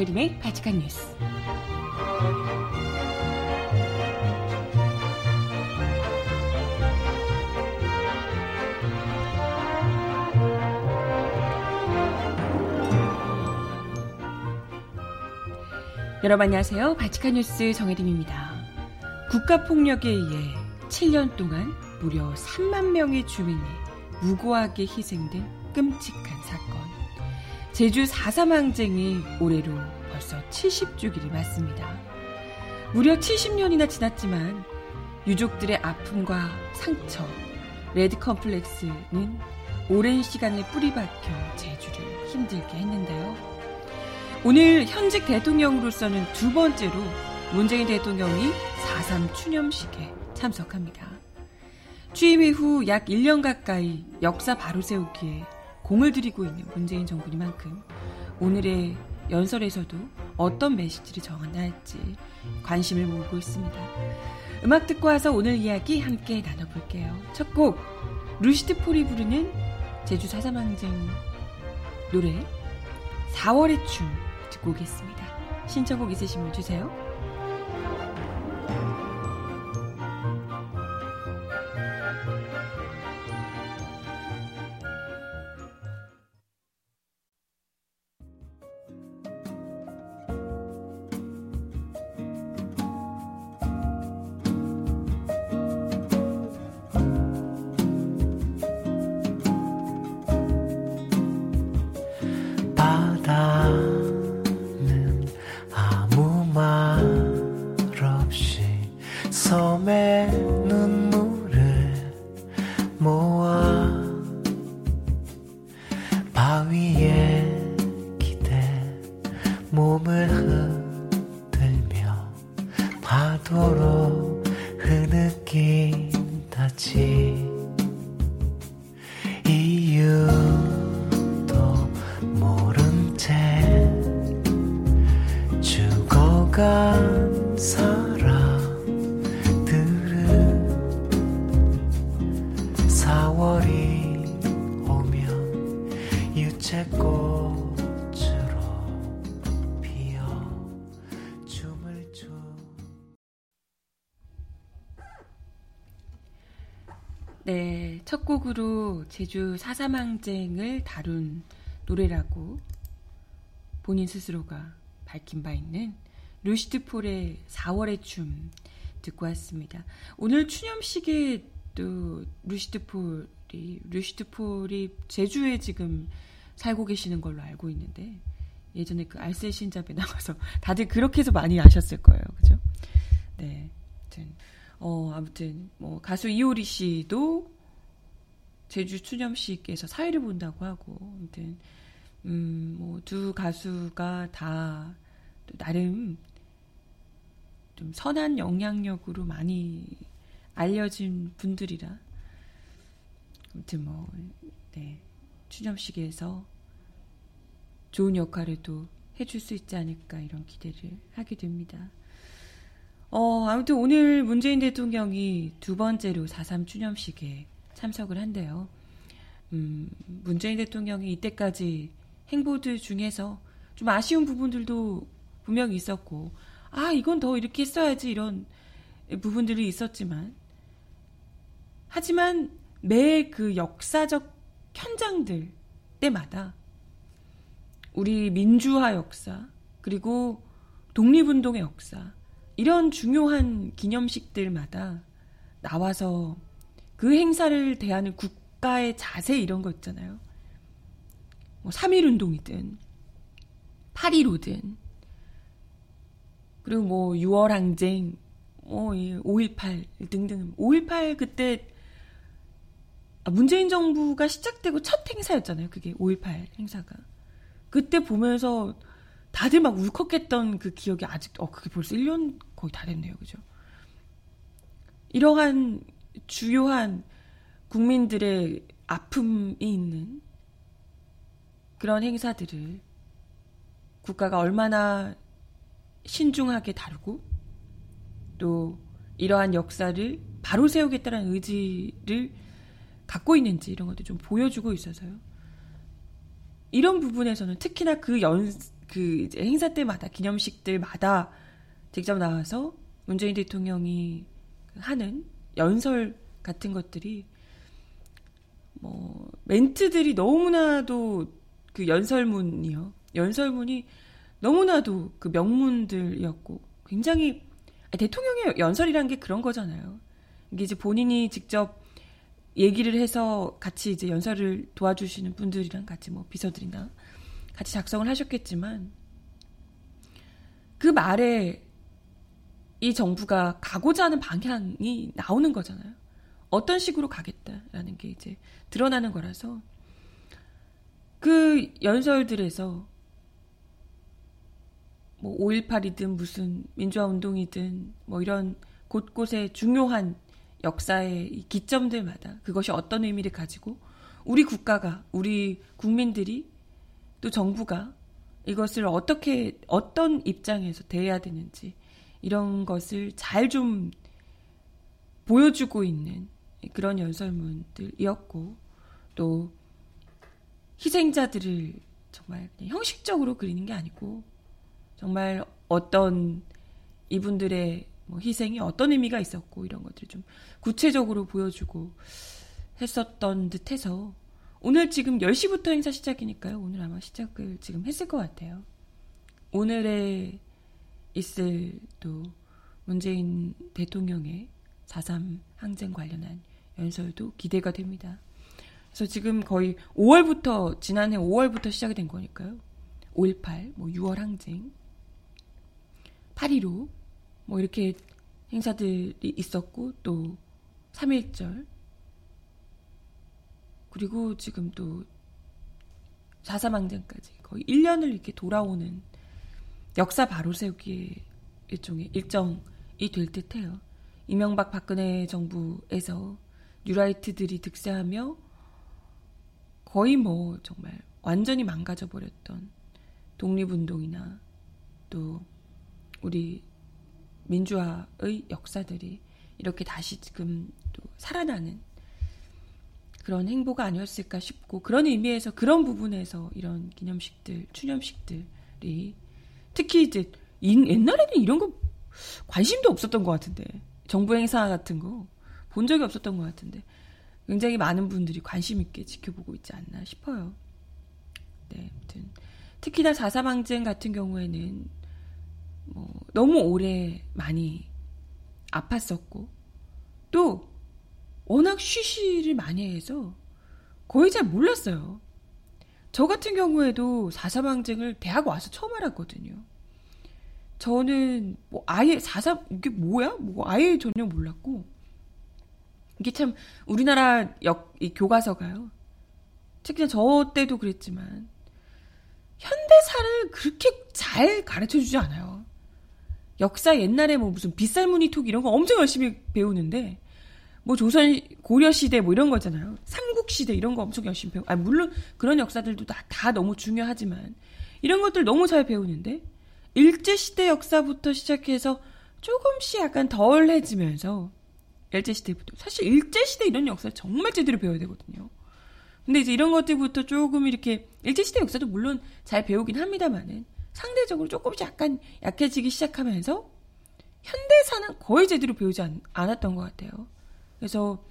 정혜림의 바칙한 뉴스. 여러분 안녕하세요. 바칙한 뉴스 정혜림입니다. 국가폭력에 의해 7년 동안 무려 3만 명의 주민이 무고하게 희생된 끔찍한 사건. 제주 4.3 항쟁이 올해로 70주기를 맞습니다. 무려 70년이나 지났지만 유족들의 아픔과 상처, 레드 컴플렉스는 오랜 시간을 뿌리박혀 제주를 힘들게 했는데요. 오늘 현직 대통령으로서는 두 번째로 문재인 대통령이 4.3 추념식에 참석합니다. 취임 이후 약 1년 가까이 역사 바로 세우기에 공을 들이고 있는 문재인 정부니만큼 오늘의 연설에서도 어떤 메시지를 전할지 관심을 모으고 있습니다. 음악 듣고 와서 오늘 이야기 함께 나눠볼게요. 첫 곡, 루시드 폴이 부르는 제주 사사망쟁 노래 4월의 춤 듣고 오겠습니다. 신청곡 있으신 분 주세요. 네, 첫 곡으로 제주 사사망쟁을 다룬 노래라고 본인 스스로가 밝힌 바 있는 루시드 폴의 4월의 춤 듣고 왔습니다. 오늘 추념식에 또 루시드 폴이 루시드 폴이 제주에 지금 살고 계시는 걸로 알고 있는데 예전에 그 알쓸 신잡에 나와서 다들 그렇게 해서 많이 아셨을 거예요. 그죠? 네. 아무튼 어, 아무튼, 뭐, 가수 이효리 씨도 제주 추념식에서 사회를 본다고 하고, 아무튼, 음, 뭐, 두 가수가 다, 나름, 좀 선한 영향력으로 많이 알려진 분들이라, 아무튼 뭐, 네, 추념식에서 좋은 역할을 또 해줄 수 있지 않을까, 이런 기대를 하게 됩니다. 어, 아무튼 오늘 문재인 대통령이 두 번째로 4.3 추념식에 참석을 한대요. 음, 문재인 대통령이 이때까지 행보들 중에서 좀 아쉬운 부분들도 분명히 있었고, 아, 이건 더 이렇게 했어야지 이런 부분들이 있었지만, 하지만 매 그 역사적 현장들 때마다 우리 민주화 역사, 그리고 독립운동의 역사, 이런 중요한 기념식들마다 나와서 그 행사를 대하는 국가의 자세 이런 거 있잖아요. 뭐 3.1 운동이든 8.15든 그리고 뭐 6월 항쟁 뭐 5.18 등등 5.18 그때 아, 문재인 정부가 시작되고 첫 행사였잖아요. 그게 5.18 행사가. 그때 보면서 다들 막 울컥했던 그 기억이 아직, 어, 그게 벌써 1년 거의 다 됐네요. 그죠? 이러한 주요한 국민들의 아픔이 있는 그런 행사들을 국가가 얼마나 신중하게 다루고 또 이러한 역사를 바로 세우겠다는 의지를 갖고 있는지 이런 것도 좀 보여주고 있어서요. 이런 부분에서는 특히나 그 연, 그 이제 행사 때마다 기념식들마다 직접 나와서 문재인 대통령이 하는 연설 같은 것들이 뭐 멘트들이 너무나도 그 연설문이요. 연설문이 너무나도 그 명문들이었고 굉장히 대통령의 연설이란 게 그런 거잖아요. 이게 이제 본인이 직접 얘기를 해서 같이 이제 연설을 도와주시는 분들이랑 같이 뭐 비서들이나 같이 작성을 하셨겠지만 그 말에 이 정부가 가고자 하는 방향이 나오는 거잖아요. 어떤 식으로 가겠다라는 게 이제 드러나는 거라서 그 연설들에서 뭐 5.18이든 무슨 민주화 운동이든 뭐 이런 곳곳에 중요한 역사의 기점들마다 그것이 어떤 의미를 가지고 우리 국가가 우리 국민들이 또 정부가 이것을 어떻게 어떤 입장에서 대해야 되는지 이런 것을 잘 좀 보여주고 있는 그런 연설문들이었고 또 희생자들을 정말 형식적으로 그리는 게 아니고 정말 어떤 이분들의 뭐 희생이 어떤 의미가 있었고 이런 것들을 좀 구체적으로 보여주고 했었던 듯해서 오늘 지금 10시부터 행사 시작이니까요. 오늘 아마 시작을 지금 했을 것 같아요. 오늘에 있을 또 문재인 대통령의 4.3 항쟁 관련한 연설도 기대가 됩니다. 그래서 지금 거의 5월부터, 지난해 5월부터 시작이 된 거니까요. 5.18, 뭐 6월 항쟁, 8.15, 뭐 이렇게 행사들이 있었고 또 3.1절 그리고 지금 또 4.3 항쟁까지 거의 1년을 이렇게 돌아오는 역사 바로 세우기의 일종의 일정이 될 듯해요. 이명박 박근혜 정부에서 뉴라이트들이 득세하며 거의 뭐 정말 완전히 망가져 버렸던 독립운동이나 또 우리 민주화의 역사들이 이렇게 다시 지금 또 살아나는 그런 행보가 아니었을까 싶고 그런 의미에서 그런 부분에서 이런 기념식들, 추념식들이 특히 이제 옛날에는 이런 거 관심도 없었던 것 같은데 정부 행사 같은 거 본 적이 없었던 것 같은데 굉장히 많은 분들이 관심 있게 지켜보고 있지 않나 싶어요. 네, 아무튼 특히나 4.3 항쟁 같은 경우에는 뭐 너무 오래 많이 아팠었고 또 워낙 쉬쉬를 많이 해서 거의 잘 몰랐어요. 저 같은 경우에도 4.3 항쟁을 대학 와서 처음 알았거든요. 저는 뭐 아예 4.3 이게 뭐야? 뭐 아예 전혀 몰랐고 이게 참 우리나라 역, 이 교과서가요. 특히나 저 때도 그랬지만 현대사를 그렇게 잘 가르쳐 주지 않아요. 역사 옛날에 뭐 무슨 빗살무늬 톡 이런 거 엄청 열심히 배우는데 뭐 조선 고려 시대 뭐 이런 거잖아요. 삼국 시대 이런 거 엄청 열심히 배우. 아 물론 그런 역사들도 다, 다 너무 중요하지만 이런 것들 너무 잘 배우는데 일제 시대 역사부터 시작해서 조금씩 약간 덜해지면서 일제 시대부터 사실 일제 시대 이런 역사 정말 제대로 배워야 되거든요. 근데 이제 이런 것들부터 조금 이렇게 일제 시대 역사도 물론 잘 배우긴 합니다만은 상대적으로 조금씩 약간 약해지기 시작하면서 현대사는 거의 제대로 배우지 않, 않았던 것 같아요. 그래서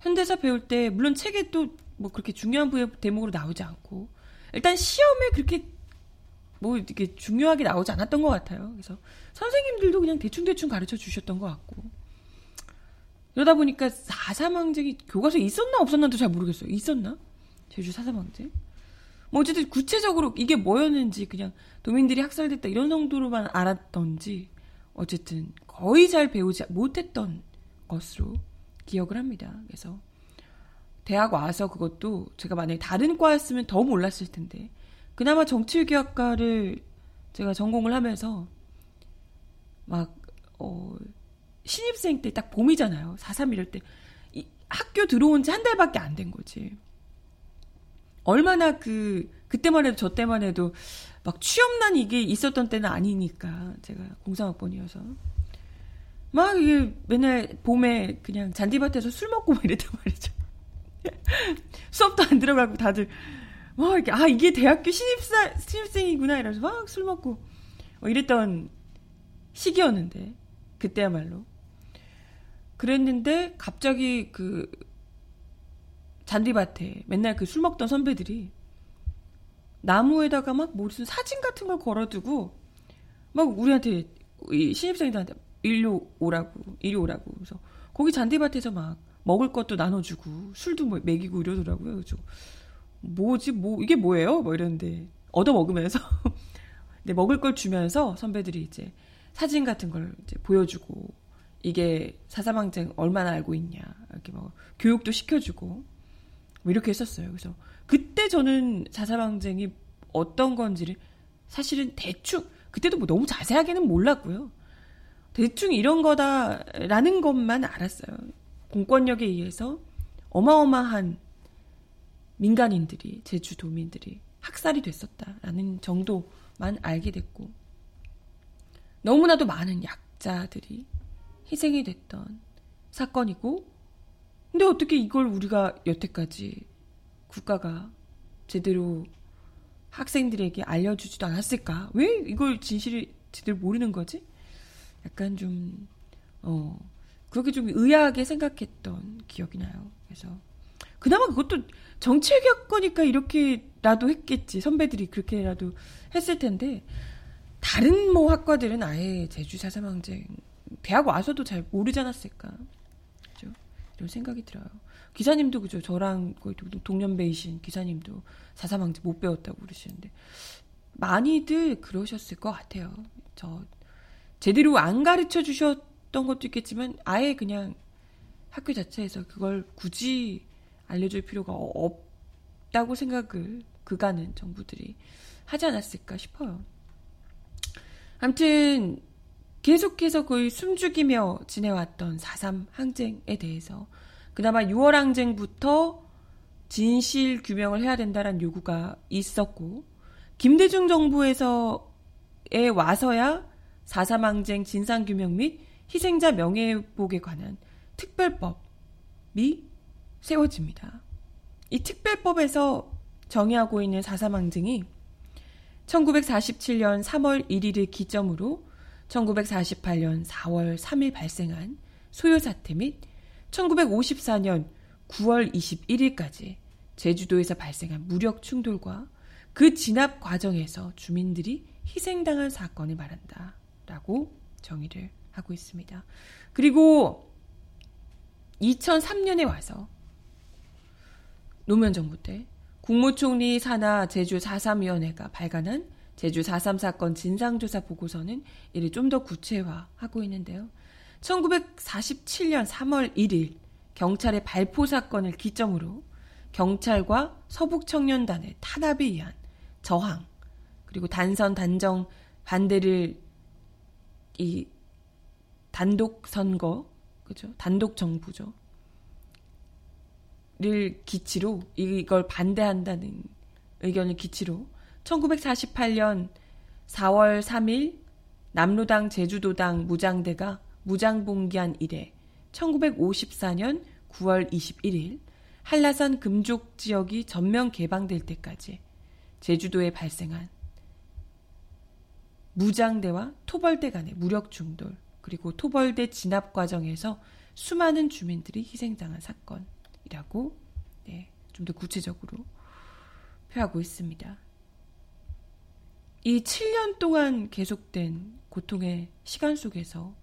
현대사 배울 때 물론 책에 또 뭐 그렇게 중요한 부의 대목으로 나오지 않고 일단 시험에 그렇게 뭐 이렇게 중요하게 나오지 않았던 것 같아요. 그래서 선생님들도 그냥 대충대충 가르쳐 주셨던 것 같고 그러다 보니까 사사망쟁이 교과서에 있었나 없었나도 잘 모르겠어요. 있었나? 제주 사사망쟁? 뭐 어쨌든 구체적으로 이게 뭐였는지 그냥 도민들이 학살됐다 이런 정도로만 알았던지 어쨌든 거의 잘 배우지 못했던 것으로 기억을 합니다. 그래서 대학 와서 그것도 제가 만약에 다른 과였으면 더 몰랐을 텐데 그나마 정치외교학과를 제가 전공을 하면서 막 어, 신입생 때 딱 봄이잖아요. 4.3 이럴 때 이, 학교 들어온 지 한 달밖에 안 된 거지. 얼마나 그 그때만 해도 저 때만 해도 막 취업난 이게 있었던 때는 아니니까 제가 공상학번이어서 막 이게 맨날 봄에 그냥 잔디밭에서 술 먹고 막 이랬단 말이죠. 수업도 안 들어가고 다들 와, 이렇게, 아, 이게 대학교 신입사, 신입생이구나. 이러면서 막 술 먹고, 뭐 이랬던 시기였는데, 그때야말로. 그랬는데, 갑자기 그, 잔디밭에 맨날 그 술 먹던 선배들이 나무에다가 막 무슨 사진 같은 걸 걸어두고 막 우리한테 이 신입생들한테 일로 오라고 이리 오라고 그래서 거기 잔디밭에서 막 먹을 것도 나눠주고 술도 뭐 먹이고 이러더라고요. 그래서 뭐지 뭐 이게 뭐예요? 뭐 이러는데 얻어 먹으면서 네, 먹을 걸 주면서 선배들이 이제 사진 같은 걸 이제 보여주고 이게 사사방쟁 얼마나 알고 있냐 이렇게 뭐 교육도 시켜주고 뭐 이렇게 했었어요. 그래서 그때 저는 사사방쟁이 어떤 건지를 사실은 대충 그때도 뭐 너무 자세하게는 몰랐고요. 대충 이런 거다라는 것만 알았어요. 공권력에 의해서 어마어마한 민간인들이 제주도민들이 학살이 됐었다라는 정도만 알게 됐고 너무나도 많은 약자들이 희생이 됐던 사건이고 근데 어떻게 이걸 우리가 여태까지 국가가 제대로 학생들에게 알려주지도 않았을까? 왜 이걸 진실을 제대로 모르는 거지? 약간 좀, 어, 그렇게 좀 의아하게 생각했던 기억이 나요. 그래서, 그나마 그것도 정치외교 거니까 이렇게라도 했겠지. 선배들이 그렇게라도 했을 텐데, 다른 뭐 학과들은 아예 제주 사사망쟁, 대학 와서도 잘 모르지 않았을까. 그죠? 이런 생각이 들어요. 기사님도 그죠. 저랑 거의 동년배이신 기사님도 사사망쟁 못 배웠다고 그러시는데, 많이들 그러셨을 것 같아요. 저 제대로 안 가르쳐 주셨던 것도 있겠지만 아예 그냥 학교 자체에서 그걸 굳이 알려줄 필요가 없다고 생각을 그간은 정부들이 하지 않았을까 싶어요. 아무튼 계속해서 거의 숨죽이며 지내왔던 4.3 항쟁에 대해서 그나마 6월 항쟁부터 진실 규명을 해야 된다는 요구가 있었고 김대중 정부에서에 와서야 4.3 항쟁 진상규명 및 희생자 명예회복에 관한 특별법이 세워집니다. 이 특별법에서 정의하고 있는 4.3항쟁이 1947년 3월 1일을 기점으로 1948년 4월 3일 발생한 소요 사태 및 1954년 9월 21일까지 제주도에서 발생한 무력 충돌과 그 진압 과정에서 주민들이 희생당한 사건을 말한다. 라고 정의를 하고 있습니다. 그리고 2003년에 와서 노무현 정부 때 국무총리 산하 제주 4.3위원회가 발간한 제주 4.3 사건 진상조사 보고서는 이를 좀 더 구체화하고 있는데요. 1947년 3월 1일 경찰의 발포 사건을 기점으로 경찰과 서북청년단의 탄압에 의한 저항 그리고 단선 단정 반대를 이 단독 선거, 그죠? 단독 정부죠. 를 기치로 이걸 반대한다는 의견을 기치로 1948년 4월 3일 남로당 제주도당 무장대가 무장봉기한 이래 1954년 9월 21일 한라산 금족 지역이 전면 개방될 때까지 제주도에 발생한 무장대와 토벌대 간의 무력 충돌, 그리고 토벌대 진압 과정에서 수많은 주민들이 희생당한 사건 이라고 네, 좀 더 구체적으로 표하고 있습니다. 이 7년 동안 계속된 고통의 시간 속에서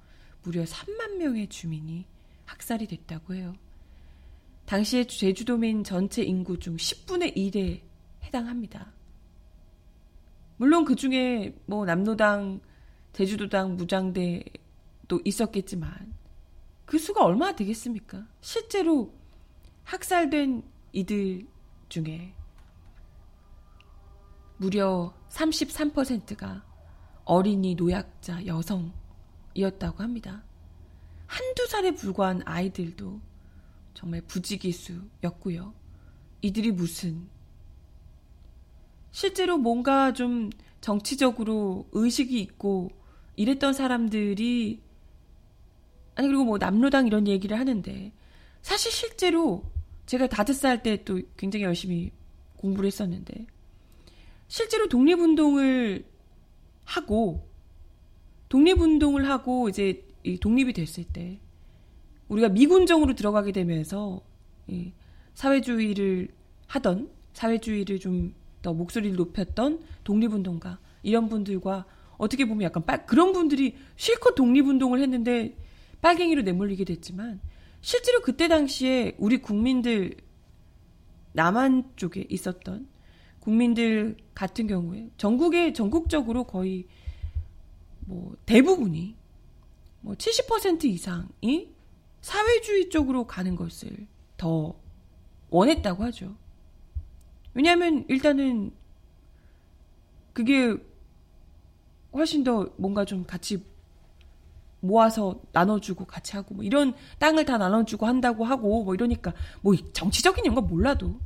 무려 3만 명의 주민이 학살이 됐다고 해요. 당시에 제주도민 전체 인구 중 10분의 1에 해당합니다. 물론 그 중에 뭐 남로당, 제주도당 무장대도 있었겠지만 그 수가 얼마나 되겠습니까? 실제로 학살된 이들 중에 무려 33%가 어린이, 노약자, 여성이었다고 합니다. 한두 살에 불과한 아이들도 정말 부지기수였고요. 이들이 무슨 실제로 뭔가 좀 정치적으로 의식이 있고 이랬던 사람들이 아니 그리고 뭐 남로당 이런 얘기를 하는데 사실 실제로 제가 다섯 살 때 또 굉장히 열심히 공부를 했었는데 실제로 독립운동을 하고 독립운동을 하고 이제 독립이 됐을 때 우리가 미군정으로 들어가게 되면서 사회주의를 하던 사회주의를 좀 더 목소리를 높였던 독립운동가 이런 분들과 어떻게 보면 약간 빨, 그런 분들이 실컷 독립운동을 했는데 빨갱이로 내몰리게 됐지만 실제로 그때 당시에 우리 국민들 남한 쪽에 있었던 국민들 같은 경우에 전국에 전국적으로 거의 뭐 대부분이 뭐 70% 이상이 사회주의 쪽으로 가는 것을 더 원했다고 하죠. 왜냐하면 일단은 그게 훨씬 더 뭔가 좀 같이 모아서 나눠주고 같이 하고 뭐 이런 땅을 다 나눠주고 한다고 하고 뭐 이러니까 뭐 정치적인 이런 건 몰라도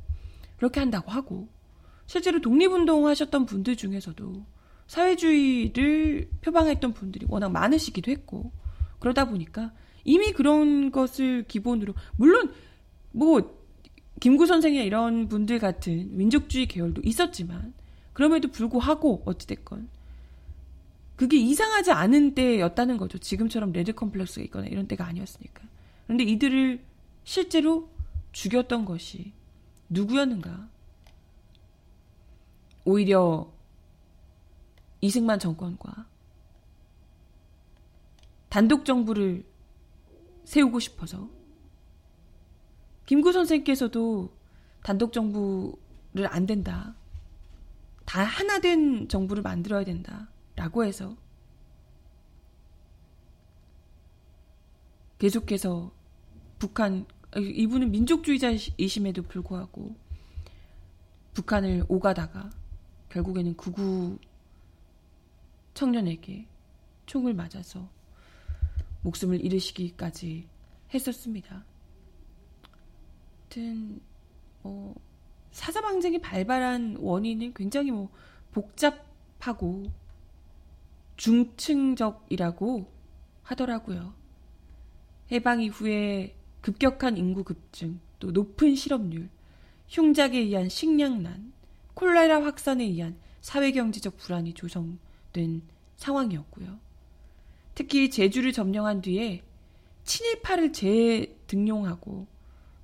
그렇게 한다고 하고 실제로 독립운동 하셨던 분들 중에서도 사회주의를 표방했던 분들이 워낙 많으시기도 했고 그러다 보니까 이미 그런 것을 기본으로 물론 뭐 김구 선생이나 이런 분들 같은 민족주의 계열도 있었지만 그럼에도 불구하고 어찌됐건 그게 이상하지 않은 때였다는 거죠. 지금처럼 레드 컴플렉스가 있거나 이런 때가 아니었으니까. 그런데 이들을 실제로 죽였던 것이 누구였는가? 오히려 이승만 정권과 단독 정부를 세우고 싶어서 김구 선생께서도 단독 정부를 안 된다. 다 하나 된 정부를 만들어야 된다. 라고 해서 계속해서 북한 이분은 민족주의자이심에도 불구하고 북한을 오가다가 결국에는 구구 청년에게 총을 맞아서 목숨을 잃으시기까지 했었습니다. 하여튼 뭐 사자방쟁이 발발한 원인은 굉장히 뭐 복잡하고 중층적이라고 하더라고요. 해방 이후에 급격한 인구 급증, 또 높은 실업률, 흉작에 의한 식량난, 콜레라 확산에 의한 사회경제적 불안이 조성된 상황이었고요. 특히 제주를 점령한 뒤에 친일파를 재등용하고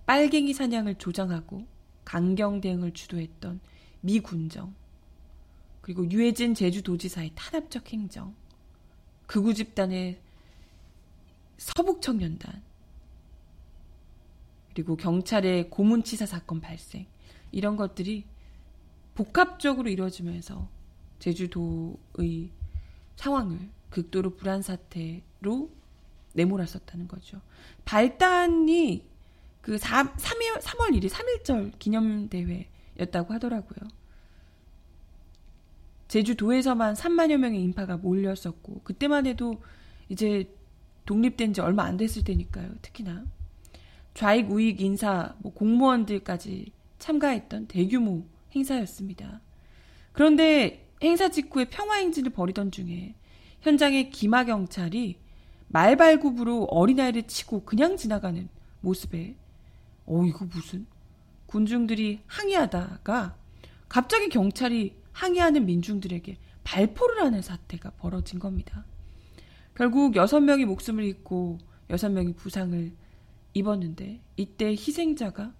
빨갱이 사냥을 조장하고 강경 대응을 주도했던 미 군정 그리고 유해진 제주도지사의 탄압적 행정 극우 집단의 서북 청년단 그리고 경찰의 고문치사 사건 발생 이런 것들이 복합적으로 이루어지면서 제주도의 상황을 극도로 불안 사태로 내몰았었다는 거죠. 발단이 그 3, 3일, 3월 1일 3일절 기념대회였다고 하더라고요. 제주도에서만 3만여 명의 인파가 몰렸었고, 그때만 해도 이제 독립된 지 얼마 안 됐을 때니까요, 특히나. 좌익, 우익 인사, 뭐 공무원들까지 참가했던 대규모 행사였습니다. 그런데 행사 직후에 평화행진을 벌이던 중에 현장에 기마 경찰이 말발굽으로 어린아이를 치고 그냥 지나가는 모습에 어, 이거 무슨 군중들이 항의하다가 갑자기 경찰이 항의하는 민중들에게 발포를 하는 사태가 벌어진 겁니다. 결국 여섯 명이 목숨을 잃고 여섯 명이 부상을 입었는데 이때 희생자가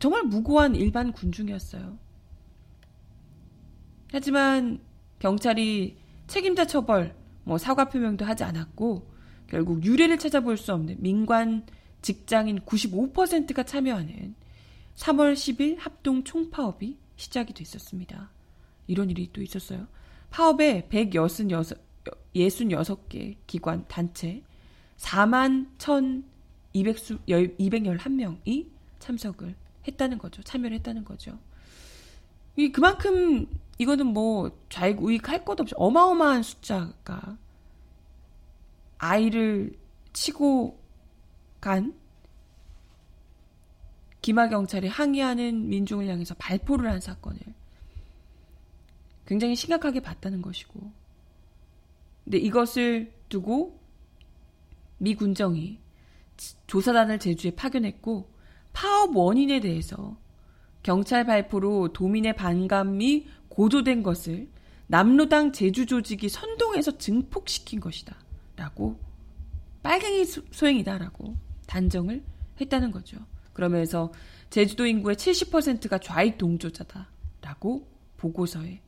정말 무고한 일반 군중이었어요. 하지만 경찰이 책임자 처벌, 뭐 사과 표명도 하지 않았고 결국 유례를 찾아볼 수 없는 민관 직장인 95%가 참여하는 3월 10일 합동 총파업이 시작이 됐었습니다. 이런 일이 또 있었어요. 파업에 166, 66개 기관, 단체, 4만 1,211명이 참석을 했다는 거죠. 참여를 했다는 거죠. 이 그만큼 이거는 뭐 좌익 우익 할 것 없이 어마어마한 숫자가 아이를 치고 간 기마 경찰이 항의하는 민중을 향해서 발포를 한 사건을 굉장히 심각하게 봤다는 것이고, 근데 이것을 두고 미 군정이 조사단을 제주에 파견했고 파업 원인에 대해서 경찰 발포로 도민의 반감이 고조된 것을 남로당 제주 조직이 선동해서 증폭시킨 것이다. 라고 빨갱이 소행이다라고 단정을 했다는 거죠. 그러면서 제주도 인구의 70%가 좌익 동조자다라고 보고서에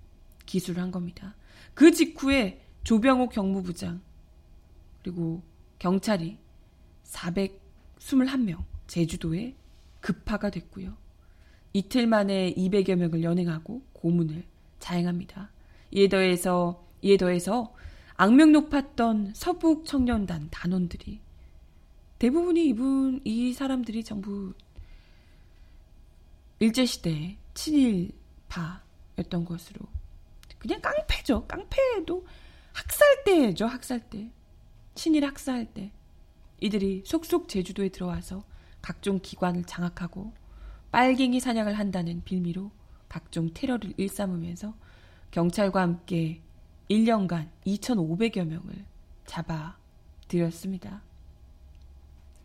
기술을 한 겁니다. 그 직후에 조병호 경무부장 그리고 경찰이 421명 제주도에 급파가 됐고요. 이틀 만에 200여 명을 연행하고 고문을 자행합니다. 이에 더해서 이에 더해서 악명 높았던 서북 청년단 단원들이 대부분이 이분 이 사람들이 전부 일제 시대 친일파였던 것으로 그냥 깡패죠. 깡패도 학살 때죠. 학살 때. 친일 학살 때. 이들이 속속 제주도에 들어와서 각종 기관을 장악하고 빨갱이 사냥을 한다는 빌미로 각종 테러를 일삼으면서 경찰과 함께 1년간 2,500여 명을 잡아 들였습니다.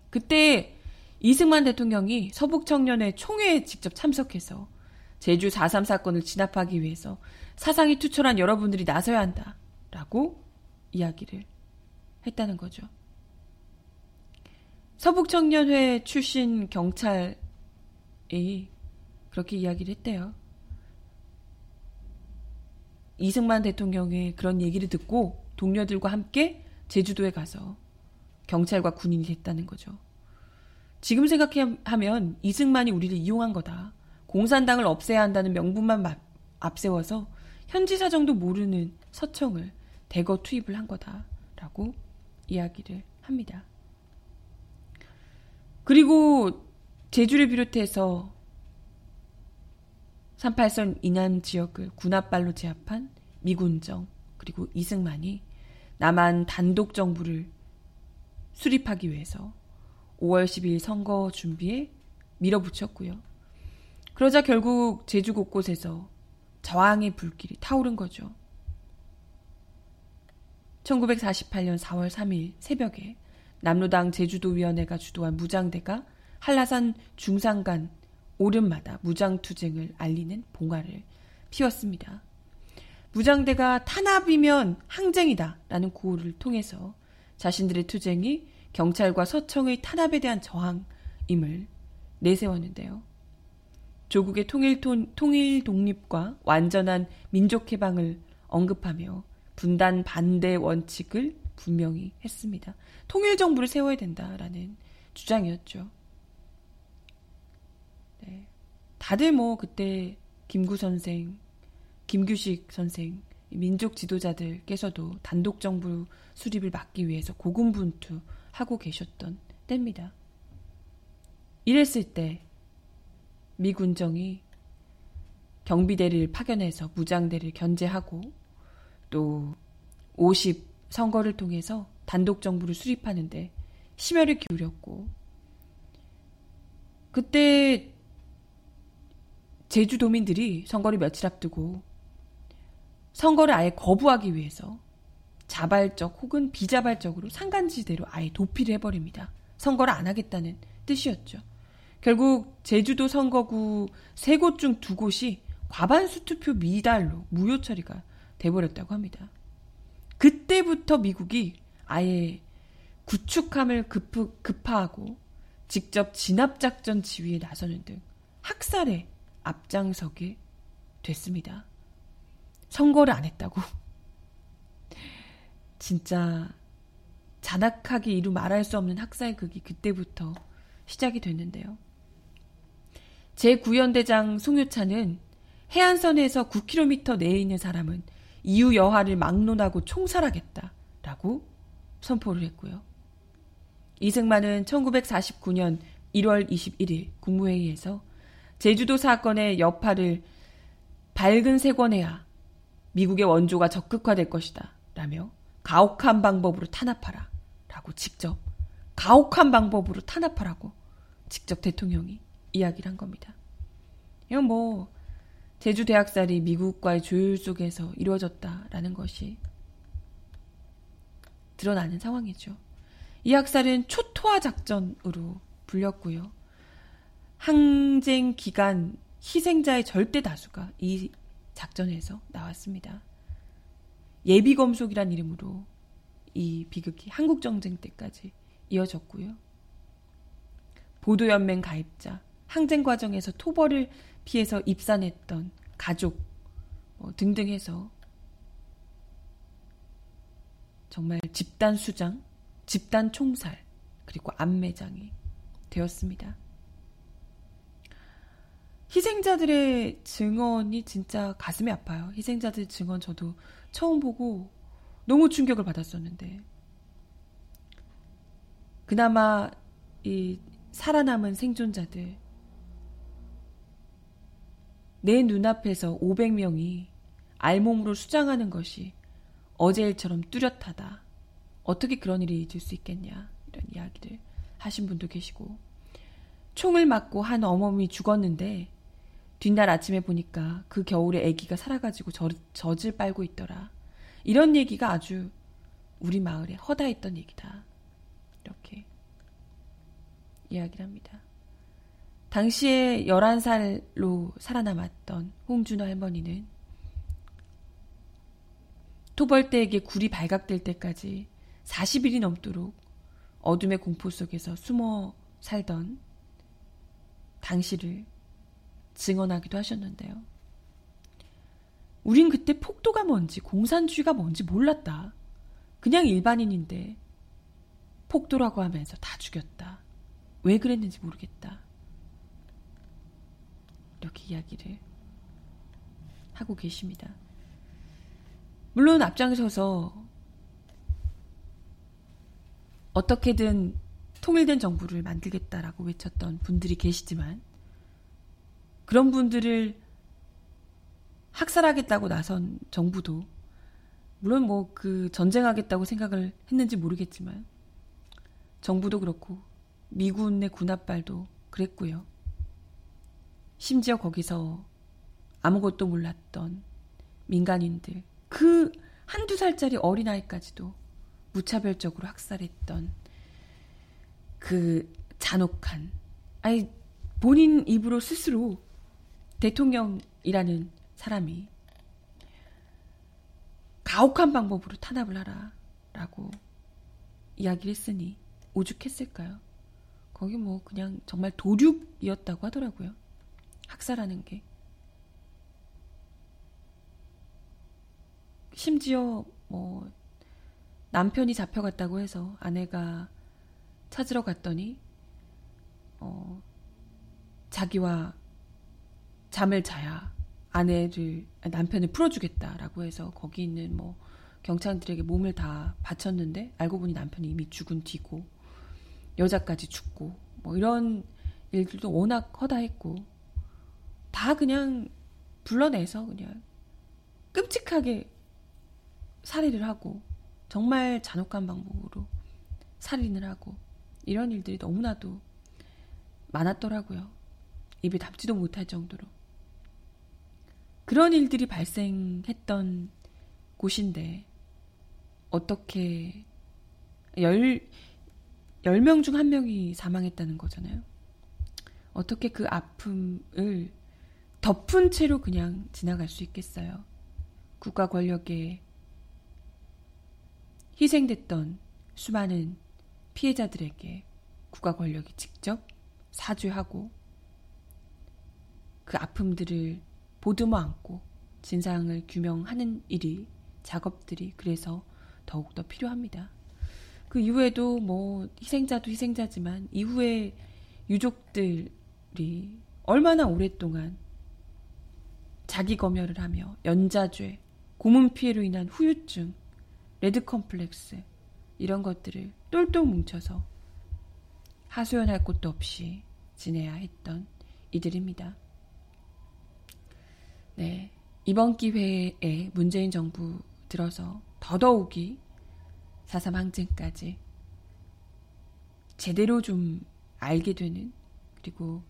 그때 이승만 대통령이 서북 청년의 총회에 직접 참석해서 제주 4.3 사건을 진압하기 위해서 사상이 투철한 여러분들이 나서야 한다. 라고 이야기를 했다는 거죠. 서북청년회 출신 경찰이 그렇게 이야기를 했대요. 이승만 대통령의 그런 얘기를 듣고 동료들과 함께 제주도에 가서 경찰과 군인이 됐다는 거죠. 지금 생각하면 이승만이 우리를 이용한 거다. 공산당을 없애야 한다는 명분만 앞세워서 현지 사정도 모르는 서청을 대거 투입을 한 거다라고 이야기를 합니다. 그리고 제주를 비롯해서 38선 이남 지역을 군합발로 제압한 미군정 그리고 이승만이 남한 단독 정부를 수립하기 위해서 5월 10일 선거 준비에 밀어붙였고요. 그러자 결국 제주 곳곳에서 저항의 불길이 타오른 거죠. 1948년 4월 3일 새벽에 남로당 제주도위원회가 주도한 무장대가 한라산 중산간 오름마다 무장투쟁을 알리는 봉화를 피웠습니다. 무장대가 탄압이면 항쟁이다 라는 구호를 통해서 자신들의 투쟁이 경찰과 서청의 탄압에 대한 저항임을 내세웠는데요. 조국의 통일, 통일 독립과 완전한 민족 해방을 언급하며 분단 반대 원칙을 분명히 했습니다. 통일 정부를 세워야 된다라는 주장이었죠. 네. 다들 뭐 그때 김구 선생, 김규식 선생, 민족 지도자들께서도 단독 정부 수립을 막기 위해서 고군분투 하고 계셨던 때입니다. 이랬을 때 미군정이 경비대를 파견해서 무장대를 견제하고 또 50 선거를 통해서 단독 정부를 수립하는데 심혈을 기울였고 그때 제주도민들이 선거를 며칠 앞두고 선거를 아예 거부하기 위해서 자발적 혹은 비자발적으로 상간지대로 아예 도피를 해버립니다. 선거를 안 하겠다는 뜻이었죠. 결국 제주도 선거구 세 곳 중 두 곳이 과반수 투표 미달로 무효 처리가 돼버렸다고 합니다. 그때부터 미국이 아예 구축함을 급, 급파하고 직접 진압작전 지휘에 나서는 등 학살에 앞장서게 됐습니다. 선거를 안 했다고. 진짜 잔악하게 이루 말할 수 없는 학살극이 그때부터 시작이 됐는데요. 제9연대장 송유찬은 해안선에서 9km 내에 있는 사람은 이유 여하를 막론하고 총살하겠다 라고 선포를 했고요. 이승만은 1949년 1월 21일 국무회의에서 제주도 사건의 여파를 밝은 세권해야 미국의 원조가 적극화될 것이다. 라며 가혹한 방법으로 탄압하라. 라고 직접 가혹한 방법으로 탄압하라고 직접 대통령이 이야기를 한 겁니다. 이건 뭐 제주 대학살이 미국과의 조율 속에서 이루어졌다라는 것이 드러나는 상황이죠. 이 학살은 초토화 작전으로 불렸고요. 항쟁 기간 희생자의 절대 다수가 이 작전에서 나왔습니다. 예비 검속이란 이름으로 이 비극이 한국 정쟁 때까지 이어졌고요. 보도연맹 가입자, 항쟁 과정에서 토벌을 피해서 입산했던 가족 뭐 등등 해서 정말 집단 수장, 집단 총살, 그리고 안매장이 되었습니다. 희생자들의 증언이 진짜 가슴이 아파요. 희생자들 증언 저도 처음 보고 너무 충격을 받았었는데. 그나마 이 살아남은 생존자들, 내 눈앞에서 500명이 알몸으로 수장하는 것이 어제 일처럼 뚜렷하다. 어떻게 그런 일이 있을 수 있겠냐. 이런 이야기를 하신 분도 계시고. 총을 맞고 한 어머니 죽었는데 뒷날 아침에 보니까 그 겨울에 아기가 살아가지고 저, 젖을 빨고 있더라. 이런 얘기가 아주 우리 마을에 허다했던 얘기다. 이렇게 이야기를 합니다. 당시에 11살로 살아남았던 홍준호 할머니는 토벌대에게 굴이 발각될 때까지 40일이 넘도록 어둠의 공포 속에서 숨어 살던 당시를 증언하기도 하셨는데요. 우린 그때 폭도가 뭔지 공산주의가 뭔지 몰랐다. 그냥 일반인인데 폭도라고 하면서 다 죽였다. 왜 그랬는지 모르겠다. 이렇게 이야기를 하고 계십니다. 물론 앞장서서 어떻게든 통일된 정부를 만들겠다라고 외쳤던 분들이 계시지만 그런 분들을 학살하겠다고 나선 정부도 물론 뭐 그 전쟁하겠다고 생각을 했는지 모르겠지만 정부도 그렇고 미군의 군합발도 그랬고요. 심지어 거기서 아무것도 몰랐던 민간인들, 그 한두 살짜리 어린아이까지도 무차별적으로 학살했던 그 잔혹한, 아니, 본인 입으로 스스로 대통령이라는 사람이 가혹한 방법으로 탄압을 하라 라고 이야기를 했으니 오죽했을까요? 거기 뭐 그냥 정말 도륙이었다고 하더라고요. 학살하는 게. 심지어 뭐 남편이 잡혀갔다고 해서 아내가 찾으러 갔더니 어 자기와 잠을 자야 아내를 남편을 풀어주겠다라고 해서 거기 있는 뭐 경찰들에게 몸을 다 바쳤는데 알고 보니 남편이 이미 죽은 뒤고 여자까지 죽고 뭐 이런 일들도 워낙 허다했고 다 그냥 불러내서 그냥 끔찍하게 살해를 하고 정말 잔혹한 방법으로 살인을 하고 이런 일들이 너무나도 많았더라고요. 입에 담지도 못할 정도로. 그런 일들이 발생했던 곳인데 어떻게 열, 10명 중 한 명이 사망했다는 거잖아요. 어떻게 그 아픔을 덮은 채로 그냥 지나갈 수 있겠어요. 국가 권력에 희생됐던 수많은 피해자들에게 국가 권력이 직접 사죄하고 그 아픔들을 보듬어 안고 진상을 규명하는 일이 작업들이 그래서 더욱더 필요합니다. 그 이후에도 뭐 희생자도 희생자지만 이후에 유족들이 얼마나 오랫동안 자기 검열을 하며 연좌죄, 고문 피해로 인한 후유증, 레드 컴플렉스 이런 것들을 똘똘 뭉쳐서 하소연할 곳도 없이 지내야 했던 이들입니다. 네. 이번 기회에 문재인 정부 들어서 더더욱이 4.3 항쟁까지 제대로 좀 알게 되는 그리고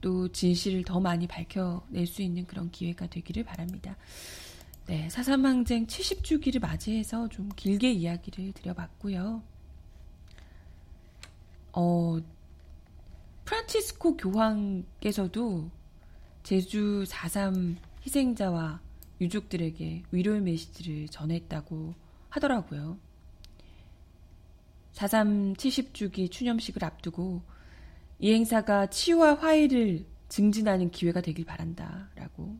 또 진실을 더 많이 밝혀낼 수 있는 그런 기회가 되기를 바랍니다. 네, 4.3 항쟁 70주기를 맞이해서 좀 길게 이야기를 드려봤고요. 어, 프란치스코 교황께서도 제주 4.3 희생자와 유족들에게 위로의 메시지를 전했다고 하더라고요. 4.3 70주기 추념식을 앞두고 이 행사가 치유와 화해를 증진하는 기회가 되길 바란다. 라고.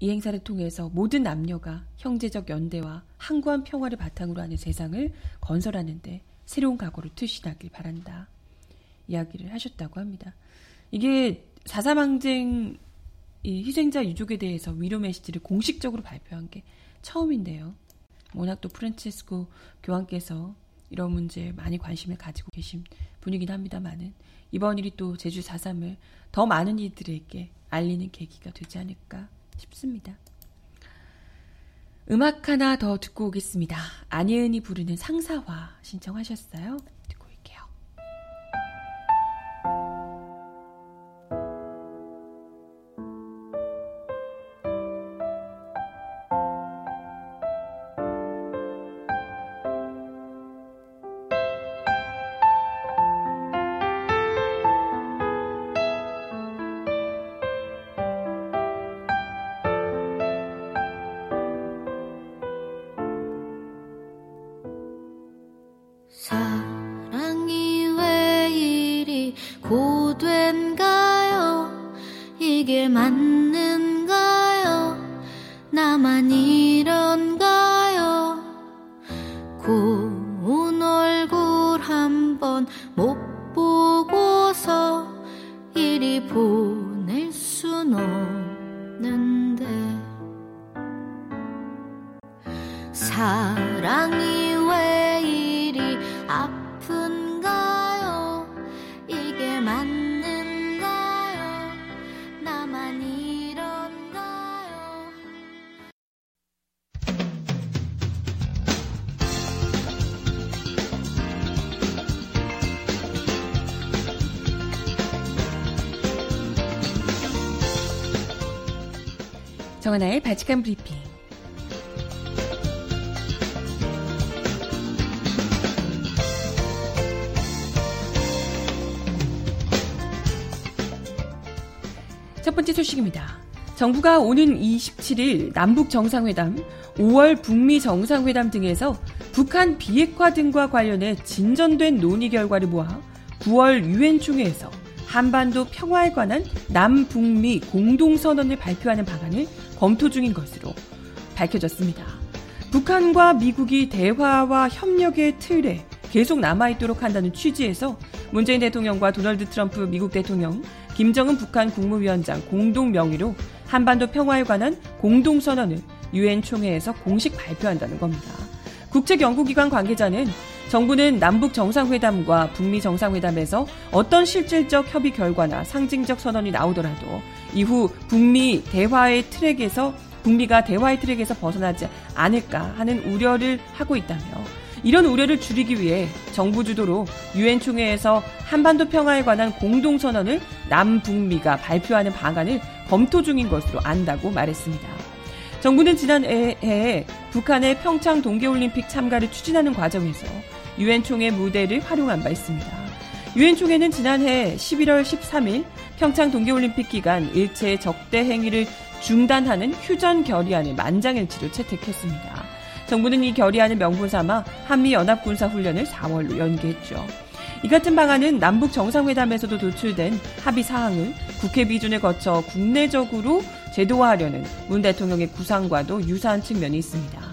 이 행사를 통해서 모든 남녀가 형제적 연대와 항구한 평화를 바탕으로 하는 세상을 건설하는데 새로운 각오를 투신하길 바란다. 이야기를 하셨다고 합니다. 이게 4.3항쟁 희생자 유족에 대해서 위로 메시지를 공식적으로 발표한 게 처음인데요. 워낙 또 프란체스코 교황께서 이런 문제에 많이 관심을 가지고 계신 분이긴 합니다만은 이번 일이 또 제주 4.3을 더 많은 이들에게 알리는 계기가 되지 않을까 싶습니다. 음악 하나 더 듣고 오겠습니다. 안예은이 부르는 상사화 신청하셨어요? 정 바칙한 브리핑. 첫 번째 소식입니다. 정부가 오는 27일 남북 정상회담, 5월 북미 정상회담 등에서 북한 비핵화 등과 관련해 진전된 논의 결과를 모아 9월 유엔 총회에서 한반도 평화에 관한 남북미 공동선언을 발표하는 방안을 검토 중인 것으로 밝혀졌습니다. 북한과 미국이 대화와 협력의 틀에 계속 남아있도록 한다는 취지에서 문재인 대통령과 도널드 트럼프 미국 대통령, 김정은 북한 국무위원장 공동 명의로 한반도 평화에 관한 공동선언을 유엔 총회에서 공식 발표한다는 겁니다. 국책연구기관 관계자는 정부는 남북 정상회담과 북미 정상회담에서 어떤 실질적 협의 결과나 상징적 선언이 나오더라도 이후 북미 대화의 트랙에서 북미가 대화의 트랙에서 벗어나지 않을까 하는 우려를 하고 있다며 이런 우려를 줄이기 위해 정부 주도로 유엔 총회에서 한반도 평화에 관한 공동 선언을 남북미가 발표하는 방안을 검토 중인 것으로 안다고 말했습니다. 정부는 지난해에 북한의 평창 동계올림픽 참가를 추진하는 과정에서 유엔 총회 무대를 활용한 바 있습니다. 유엔 총회는 지난해 11월 13일 평창 동계올림픽 기간 일체 적대 행위를 중단하는 휴전 결의안을 만장일치로 채택했습니다. 정부는 이 결의안을 명분 삼아 한미 연합 군사 훈련을 4월로 연기했죠. 이 같은 방안은 남북 정상회담에서도 도출된 합의 사항을 국회 비준을 거쳐 국내적으로 제도화하려는 문 대통령의 구상과도 유사한 측면이 있습니다.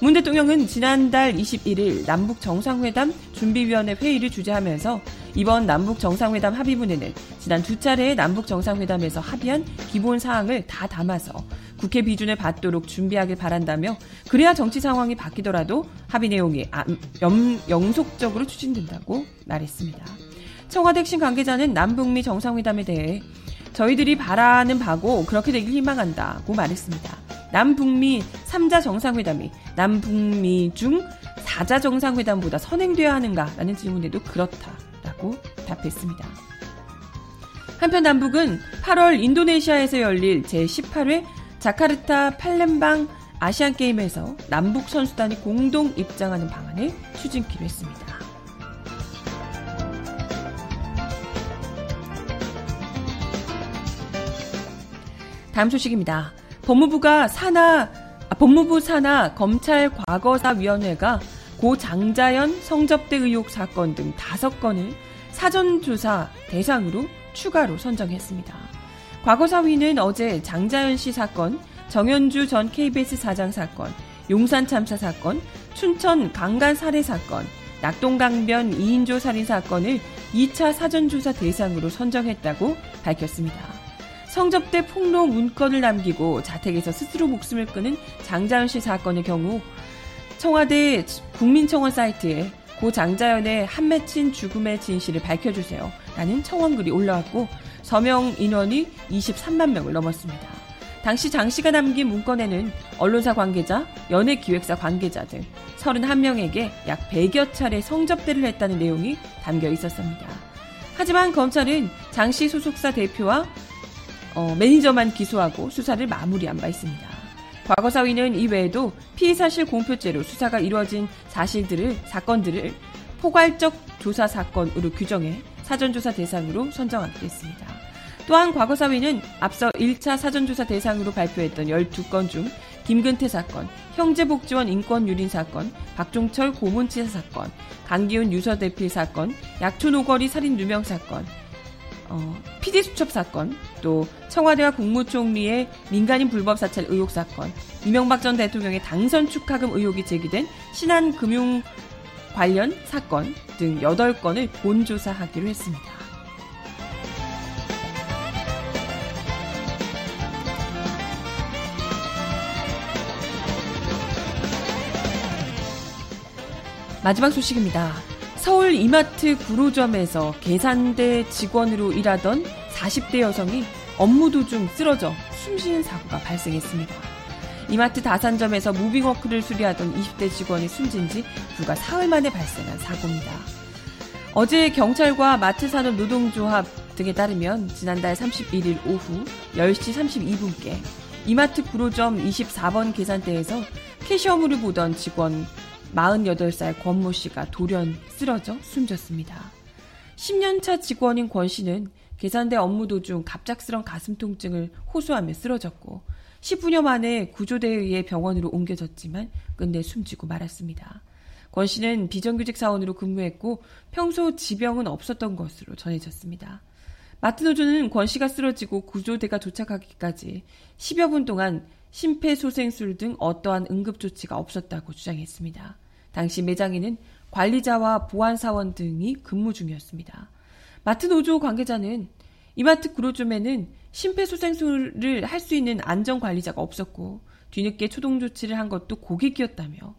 문 대통령은 지난달 21일 남북 정상회담 준비위원회 회의를 주재하면서 이번 남북 정상회담 합의문에는 지난 두 차례의 남북 정상회담에서 합의한 기본 사항을 다 담아서 국회 비준을 받도록 준비하길 바란다며 그래야 정치 상황이 바뀌더라도 합의 내용이 영속적으로 추진된다고 말했습니다. 청와대 핵심 관계자는 남북미 정상회담에 대해 저희들이 바라는 바고 그렇게 되길 희망한다고 말했습니다. 남북미 3자 정상회담이 남북미 중 4자 정상회담보다 선행돼야 하는가라는 질문에도 그렇다라고 답했습니다. 한편 남북은 8월 인도네시아에서 열릴 제18회 자카르타 팔렘방 아시안게임에서 남북 선수단이 공동 입장하는 방안을 추진키로 했습니다. 다음 소식입니다. 법무부가 산하 아, 법무부 산하 검찰 과거사 위원회가 고 장자연 성접대 의혹 사건 등 다섯 건을 사전조사 대상으로 추가로 선정했습니다. 과거사위는 어제 장자연 씨 사건, 정현주 전 KBS 사장 사건, 용산 참사 사건, 춘천 강간 살해 사건, 낙동강변 2인조 살인 사건을 2차 사전조사 대상으로 선정했다고 밝혔습니다. 성접대 폭로 문건을 남기고 자택에서 스스로 목숨을 끊은 장자연 씨 사건의 경우 청와대 국민청원 사이트에 고 장자연의 한 맺힌 죽음의 진실을 밝혀주세요. 라는 청원글이 올라왔고 서명 인원이 23만 명을 넘었습니다. 당시 장 씨가 남긴 문건에는 언론사 관계자, 연예기획사 관계자 등 31명에게 약 100여 차례 성접대를 했다는 내용이 담겨 있었습니다. 하지만 검찰은 장 씨 소속사 대표와 어, 매니저만 기소하고 수사를 마무리한 바 있습니다. 과거사위는 이외에도 피의사실 공표죄로 수사가 이루어진 사실들을 사건들을 포괄적 조사 사건으로 규정해 사전조사 대상으로 선정하기도 했습니다. 또한 과거사위는 앞서 1차 사전조사 대상으로 발표했던 12건 중 김근태 사건, 형제복지원 인권유린 사건, 박종철 고문치사 사건, 강기훈 유서대필 사건, 약촌 오거리 살인 누명 사건, 어, PD수첩 사건, 또 청와대와 국무총리의 민간인 불법 사찰 의혹 사건, 이명박 전 대통령의 당선 축하금 의혹이 제기된 신한금융 관련 사건 등 8건을 본조사하기로 했습니다. 마지막 소식입니다. 서울 이마트 구로점에서 계산대 직원으로 일하던 40대 여성이 업무 도중 쓰러져 숨쉬는 사고가 발생했습니다. 이마트 다산점에서 무빙워크를 수리하던 20대 직원이 숨진 지 불과 사흘 만에 발생한 사고입니다. 어제 경찰과 마트산업 노동조합 등에 따르면 지난달 31일 오후 10시 32분께 이마트 구로점 24번 계산대에서 캐시어물을 보던 직원 48살 권모 씨가 돌연 쓰러져 숨졌습니다. 10년차 직원인 권 씨는 계산대 업무 도중 갑작스런 가슴 통증을 호소하며 쓰러졌고 10분여 만에 구조대에 의해 병원으로 옮겨졌지만 끝내 숨지고 말았습니다. 권 씨는 비정규직 사원으로 근무했고 평소 지병은 없었던 것으로 전해졌습니다. 마트노조는 권 씨가 쓰러지고 구조대가 도착하기까지 10여 분 동안 심폐소생술 등 어떠한 응급조치가 없었다고 주장했습니다. 당시 매장에는 관리자와 보안사원 등이 근무 중이었습니다. 마트 노조 관계자는 이마트 구로점에는 심폐소생술을 할 수 있는 안전관리자가 없었고 뒤늦게 초동 조치를 한 것도 고객이었다며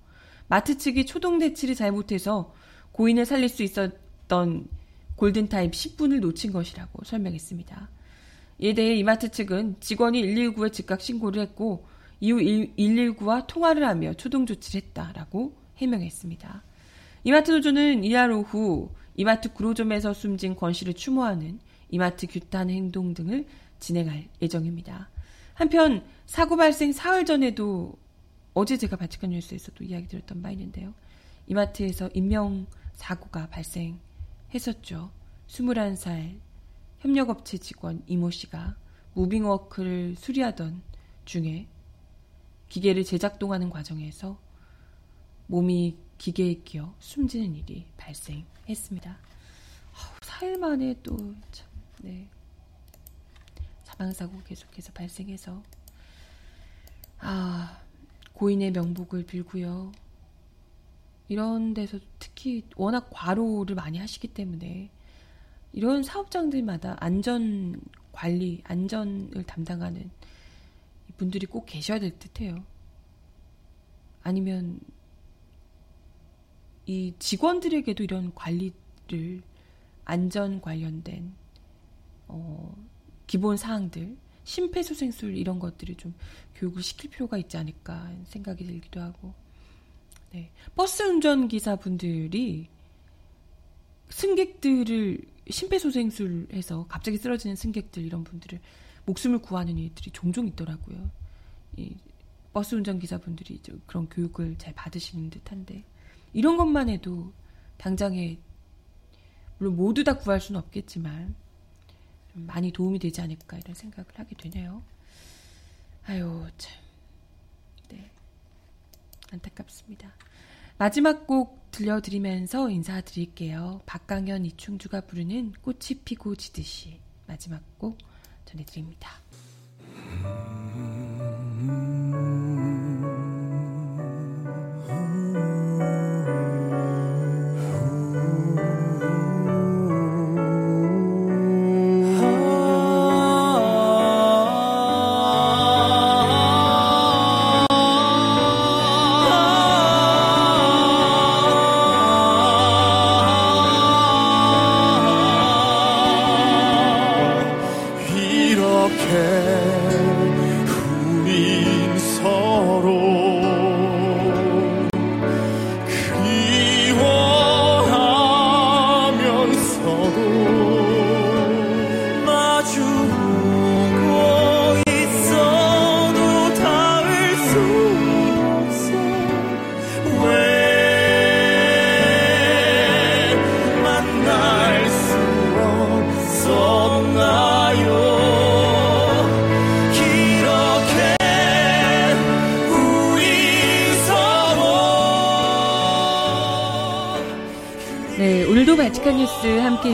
마트 측이 초동 대치를 잘못해서 고인을 살릴 수 있었던 골든타임 10분을 놓친 것이라고 설명했습니다. 이에 대해 이마트 측은 직원이 119에 즉각 신고를 했고 이후 119와 통화를 하며 초동 조치를 했다라고 해명했습니다. 이마트 노조는 이날 오후 이마트 구로점에서 숨진 권 씨를 추모하는 이마트 규탄 행동 등을 진행할 예정입니다. 한편 사고 발생 사흘 전에도 어제 제가 바치칸 뉴스에서도 이야기 드렸던 바 있는데요. 이마트에서 인명 사고가 발생했었죠. 21살 협력업체 직원 이모 씨가 무빙워크를 수리하던 중에 기계를 재작동하는 과정에서 몸이 기계에 끼어 숨지는 일이 발생했습니다. 사일 만에 또 참, 네. 사망사고 계속해서 발생해서 아 고인의 명복을 빌고요. 이런 데서 특히 워낙 과로를 많이 하시기 때문에 이런 사업장들마다 안전 관리, 안전을 담당하는 분들이 꼭 계셔야 될 듯해요. 아니면 이 직원들에게도 이런 관리를 안전 관련된 어, 기본 사항들, 심폐소생술 이런 것들을 좀 교육을 시킬 필요가 있지 않을까 생각이 들기도 하고. 네. 버스 운전기사 분들이 승객들을 심폐소생술해서 갑자기 쓰러지는 승객들 이런 분들을 목숨을 구하는 일들이 종종 있더라고요. 이 버스 운전기사 분들이 그런 교육을 잘 받으시는 듯한데 이런 것만 해도 당장에 물론 모두 다 구할 수는 없겠지만 많이 도움이 되지 않을까 이런 생각을 하게 되네요. 아유, 참. 네. 안타깝습니다. 마지막 곡 들려드리면서 인사드릴게요. 박강현 이충주가 부르는 꽃이 피고 지듯이 마지막 곡 전해드립니다.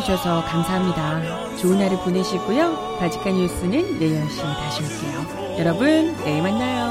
해주셔서 감사합니다. 좋은 하루 보내시고요. 바지카 뉴스는 내일 10시에 다시 올게요. 여러분, 내일 만나요.